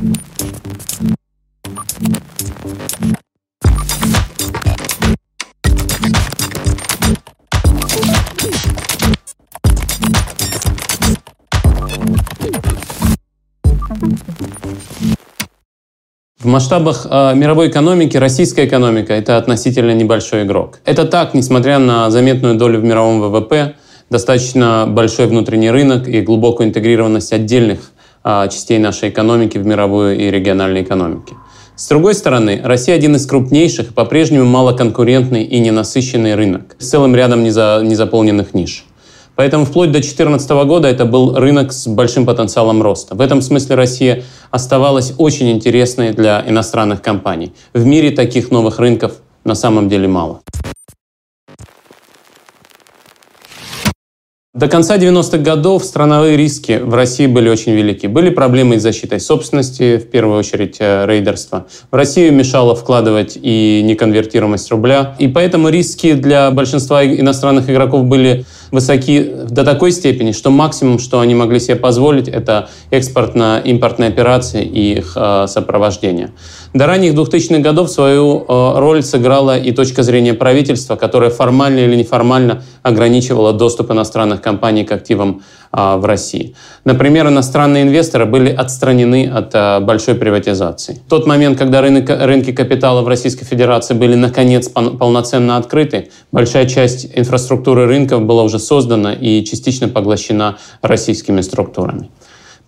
В масштабах э, мировой экономики российская экономика – это относительно небольшой игрок. Это так, несмотря на заметную долю в мировом ВВП, достаточно большой внутренний рынок и глубокую интегрированность отдельных частей нашей экономики в мировую и региональной экономике. С другой стороны, Россия один из крупнейших и по-прежнему малоконкурентный и ненасыщенный рынок с целым рядом незаполненных ниш. Поэтому вплоть до 2014 года это был рынок с большим потенциалом роста. В этом смысле Россия оставалась очень интересной для иностранных компаний. В мире таких новых рынков на самом деле мало. До конца 90-х годов страновые риски в России были очень велики. Были проблемы с защитой собственности, в первую очередь э, рейдерство. В Россию мешало вкладывать и неконвертируемость рубля. И поэтому риски для большинства иностранных игроков были высоки до такой степени, что максимум, что они могли себе позволить, это экспортно-импортные операции и их э, сопровождение. До ранних 2000-х годов свою э, роль сыграла и точка зрения правительства, которая формально или неформально ограничивала доступ иностранных компаний к активам э, в России. Например, иностранные инвесторы были отстранены от э, большой приватизации. В тот момент, когда рынок, рынки капитала в Российской Федерации были наконец полноценно открыты, большая часть инфраструктуры рынков была уже создана и частично поглощена российскими структурами.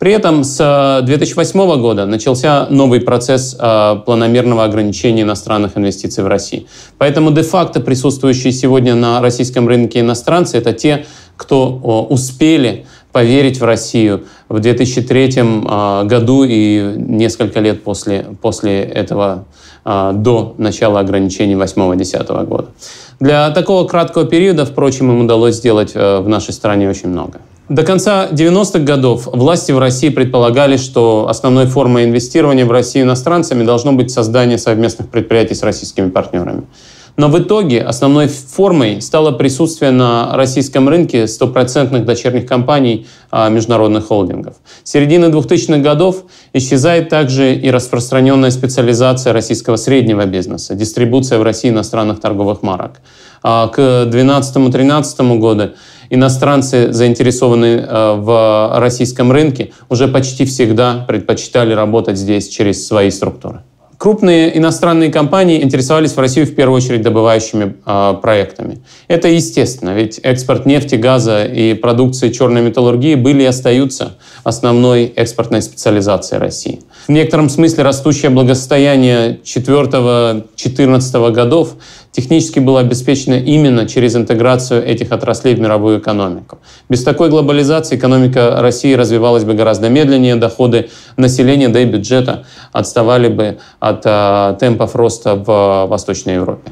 При этом с 2008 э, года начался новый процесс э, планомерного ограничения иностранных инвестиций в Россию. Поэтому де-факто присутствующие сегодня на российском рынке иностранцы – это те, кто э, успели поверить в Россию в 2003 году и несколько лет после, после этого, до начала ограничений 8-10 года. Для такого краткого периода, впрочем, им удалось сделать в нашей стране очень много. До конца 90-х годов власти в России предполагали, что основной формой инвестирования в Россию иностранцами должно быть создание совместных предприятий с российскими партнерами. Но в итоге основной формой стало присутствие на российском рынке стопроцентных дочерних компаний а, международных холдингов. С середины 2000-х годов исчезает также и распространенная специализация российского среднего бизнеса, дистрибуция в России иностранных торговых марок. А к 2012-2013 году иностранцы, заинтересованные э, в российском рынке, уже почти всегда предпочитали работать здесь через свои структуры. Крупные иностранные компании интересовались в Россию в первую очередь добывающими э, проектами. Это естественно, ведь экспорт нефти, газа и продукции черной металлургии были и остаются основной экспортной специализацией России. В некотором смысле растущее благосостояние 4-14 годов технически было обеспечено именно через интеграцию этих отраслей в мировую экономику. Без такой глобализации экономика России развивалась бы гораздо медленнее, доходы населения, да и бюджета отставали бы от а, темпов роста в Восточной Европе.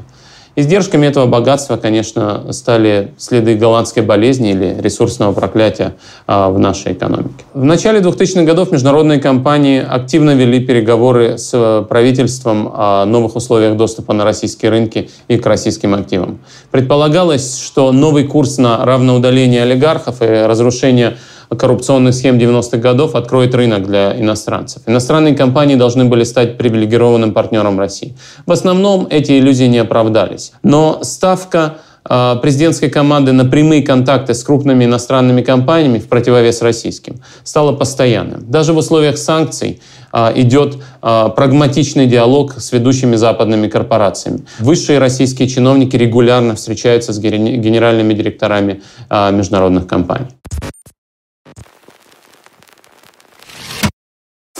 Издержками этого богатства, конечно, стали следы голландской болезни или ресурсного проклятия а, в нашей экономике. В начале 2000-х годов международные компании активно вели переговоры с правительством о новых условиях доступа на российские рынки и к российским активам. Предполагалось, что новый курс на равноудаление олигархов и разрушение коррупционных схем 90-х годов откроет рынок для иностранцев. Иностранные компании должны были стать привилегированным партнером России. В основном эти иллюзии не оправдались. Но ставка а, президентской команды на прямые контакты с крупными иностранными компаниями в противовес российским стало постоянным. Даже в условиях санкций а, идет а, прагматичный диалог с ведущими западными корпорациями. Высшие российские чиновники регулярно встречаются с генеральными директорами международных компаний.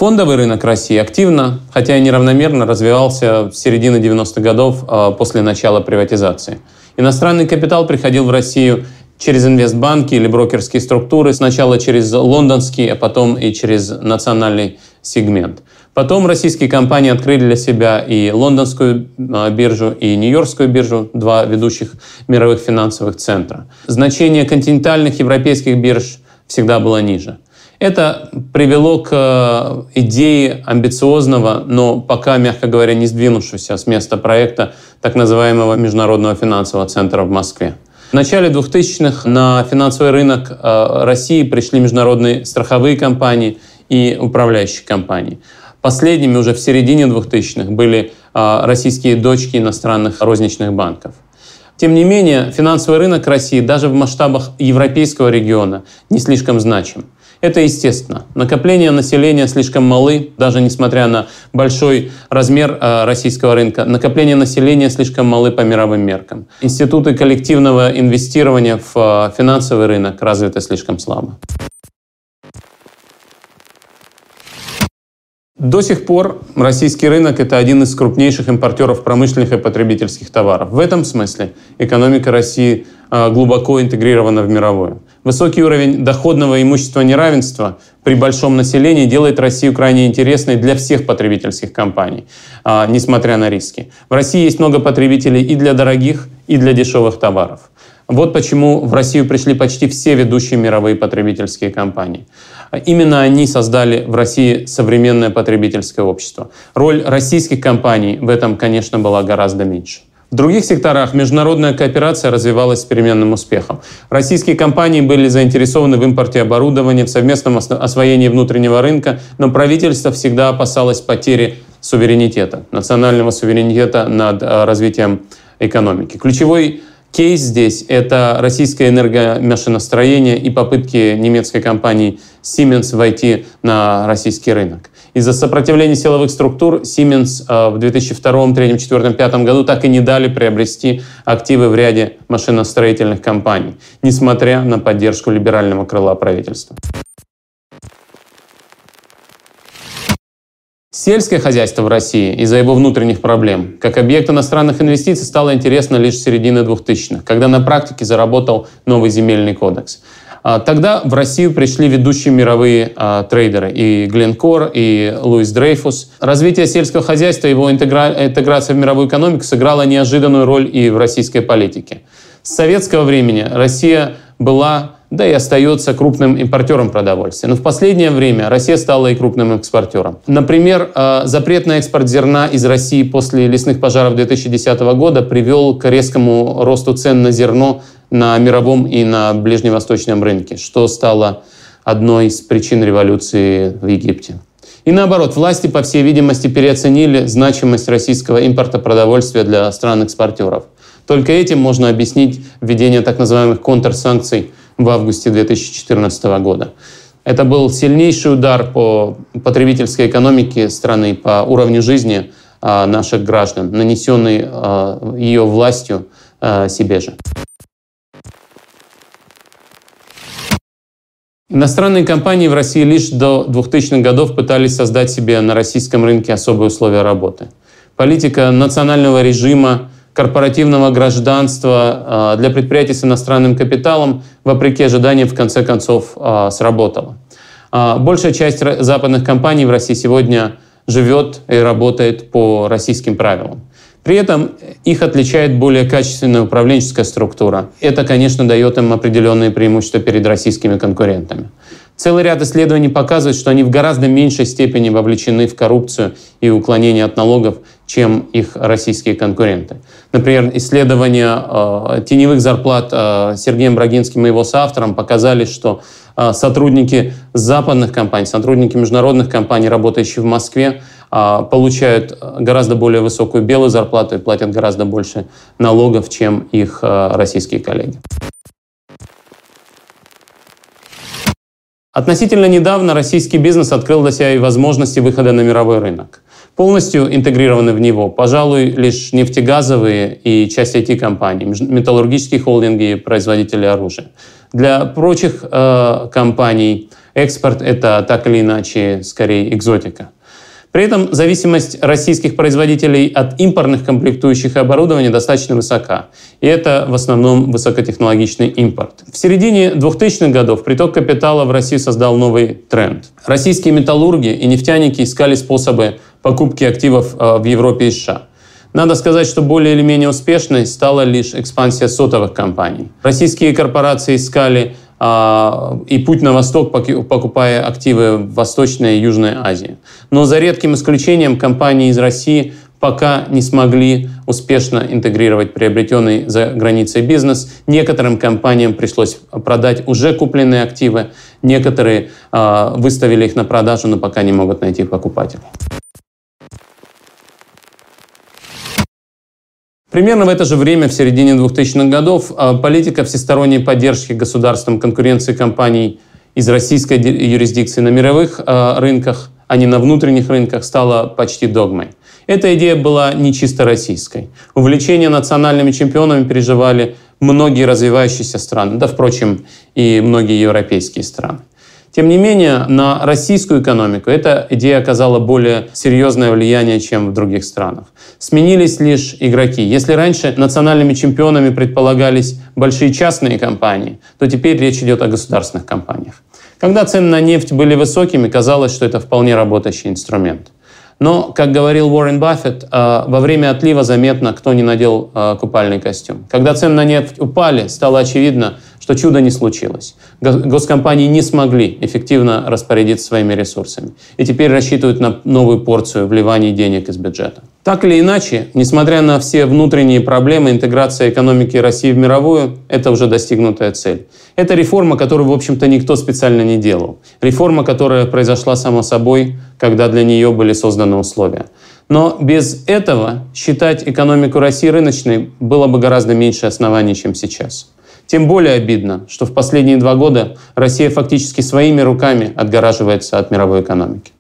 Фондовый рынок России активно, хотя и неравномерно, развивался в середине 90-х годов а, после начала приватизации. Иностранный капитал приходил в Россию через инвестбанки или брокерские структуры, сначала через лондонский, а потом и через национальный сегмент. Потом российские компании открыли для себя и лондонскую а, биржу, и нью-йоркскую биржу, два ведущих мировых финансовых центра. Значение континентальных европейских бирж всегда было ниже. Это привело к э, идее амбициозного, но пока, мягко говоря, не сдвинувшегося с места проекта так называемого Международного финансового центра в Москве. В начале 2000-х на финансовый рынок э, России пришли международные страховые компании и управляющие компании. Последними уже в середине 2000-х были а, российские дочки иностранных розничных банков. Тем не менее, финансовый рынок России даже в масштабах европейского региона не слишком значим. Это естественно. Накопление населения слишком малы, даже несмотря на большой размер э, российского рынка. Накопление населения слишком малы по мировым меркам. Институты коллективного инвестирования в э, финансовый рынок развиты слишком слабо. До сих пор российский рынок – это один из крупнейших импортеров промышленных и потребительских товаров. В этом смысле экономика России а, глубоко интегрирована в мировую. Высокий уровень доходного и имущественного неравенства при большом населении делает Россию крайне интересной для всех потребительских компаний, а, несмотря на риски. В России есть много потребителей и для дорогих, и для дешевых товаров. Вот почему в Россию пришли почти все ведущие мировые потребительские компании. Именно они создали в России современное потребительское общество. Роль российских компаний в этом, конечно, была гораздо меньше. В других секторах международная кооперация развивалась с переменным успехом. Российские компании были заинтересованы в импорте оборудования, в совместном освоении внутреннего рынка, но правительство всегда опасалось потери суверенитета, национального суверенитета над э, развитием экономики. Ключевой Кейс здесь — это российское энергомашиностроение и попытки немецкой компании Siemens войти на российский рынок. Из-за сопротивления силовых структур Siemens э, в 2002, 2003, 2004, 2005 году так и не дали приобрести активы в ряде машиностроительных компаний, несмотря на поддержку либерального крыла правительства. Сельское хозяйство в России из-за его внутренних проблем как объект иностранных инвестиций стало интересно лишь с середины 2000-х, когда на практике заработал новый земельный кодекс. А, тогда в Россию пришли ведущие мировые а, трейдеры и Гленкор, и Луис Дрейфус. Развитие сельского хозяйства и его интегра... интеграция в мировую экономику сыграла неожиданную роль и в российской политике. С советского времени Россия была да и остается крупным импортером продовольствия. Но в последнее время Россия стала и крупным экспортером. Например, э, запрет на экспорт зерна из России после лесных пожаров 2010 года привел к резкому росту цен на зерно на мировом и на ближневосточном рынке, что стало одной из причин революции в Египте. И наоборот, власти, по всей видимости, переоценили значимость российского импорта продовольствия для стран-экспортеров. Только этим можно объяснить введение так называемых контрсанкций в августе 2014 года. Это был сильнейший удар по потребительской экономике страны, по уровню жизни а, наших граждан, нанесенный а, ее властью а, себе же. Иностранные компании в России лишь до 2000-х годов пытались создать себе на российском рынке особые условия работы. Политика национального режима, корпоративного гражданства а, для предприятий с иностранным капиталом, вопреки ожиданиям, в конце концов а, сработала. А, большая часть западных компаний в России сегодня живет и работает по российским правилам. При этом их отличает более качественная управленческая структура. Это, конечно, дает им определенные преимущества перед российскими конкурентами. Целый ряд исследований показывает, что они в гораздо меньшей степени вовлечены в коррупцию и уклонение от налогов, чем их российские конкуренты. Например, исследования э, теневых зарплат э, Сергеем Брагинским и его соавтором показали, что э, сотрудники западных компаний, сотрудники международных компаний, работающие в Москве, э, получают гораздо более высокую белую зарплату и платят гораздо больше налогов, чем их э, российские коллеги. Относительно недавно российский бизнес открыл для себя и возможности выхода на мировой рынок. Полностью интегрированы в него, пожалуй, лишь нефтегазовые и часть IT-компаний, металлургические холдинги и производители оружия. Для прочих э, компаний экспорт — это так или иначе скорее экзотика. При этом зависимость российских производителей от импортных комплектующих и оборудования достаточно высока. И это в основном высокотехнологичный импорт. В середине 2000-х годов приток капитала в Россию создал новый тренд. Российские металлурги и нефтяники искали способы покупки активов э, в Европе и США. Надо сказать, что более или менее успешной стала лишь экспансия сотовых компаний. Российские корпорации искали а, и путь на восток, покупая активы в Восточной и Южной Азии. Но за редким исключением компании из России пока не смогли успешно интегрировать приобретенный за границей бизнес. Некоторым компаниям пришлось продать уже купленные активы, некоторые э, выставили их на продажу, но пока не могут найти покупателей. Примерно в это же время, в середине 2000-х годов, э, политика всесторонней поддержки государством конкуренции компаний из российской юрисдикции на мировых э, рынках, а не на внутренних рынках, стала почти догмой. Эта идея была не чисто российской. Увлечение национальными чемпионами переживали многие развивающиеся страны, да, впрочем, и многие европейские страны. Тем не менее, на российскую экономику эта идея оказала более серьезное влияние, чем в других странах. Сменились лишь игроки. Если раньше национальными чемпионами предполагались большие частные компании, то теперь речь идет о государственных компаниях. Когда цены на нефть были высокими, казалось, что это вполне работающий инструмент. Но, как говорил Уоррен Баффет, э, во время отлива заметно, кто не надел э, купальный костюм. Когда цены на нефть упали, стало очевидно, что чудо не случилось. Госкомпании не смогли эффективно распорядиться своими ресурсами. И теперь рассчитывают на новую порцию вливаний денег из бюджета. Так или иначе, несмотря на все внутренние проблемы, интеграция экономики России в мировую – это уже достигнутая цель. Это реформа, которую, в общем-то, никто специально не делал. Реформа, которая произошла само собой, когда для нее были созданы условия. Но без этого считать экономику России рыночной было бы гораздо меньше оснований, чем сейчас. Тем более обидно, что в последние два года Россия фактически своими руками отгораживается от мировой экономики.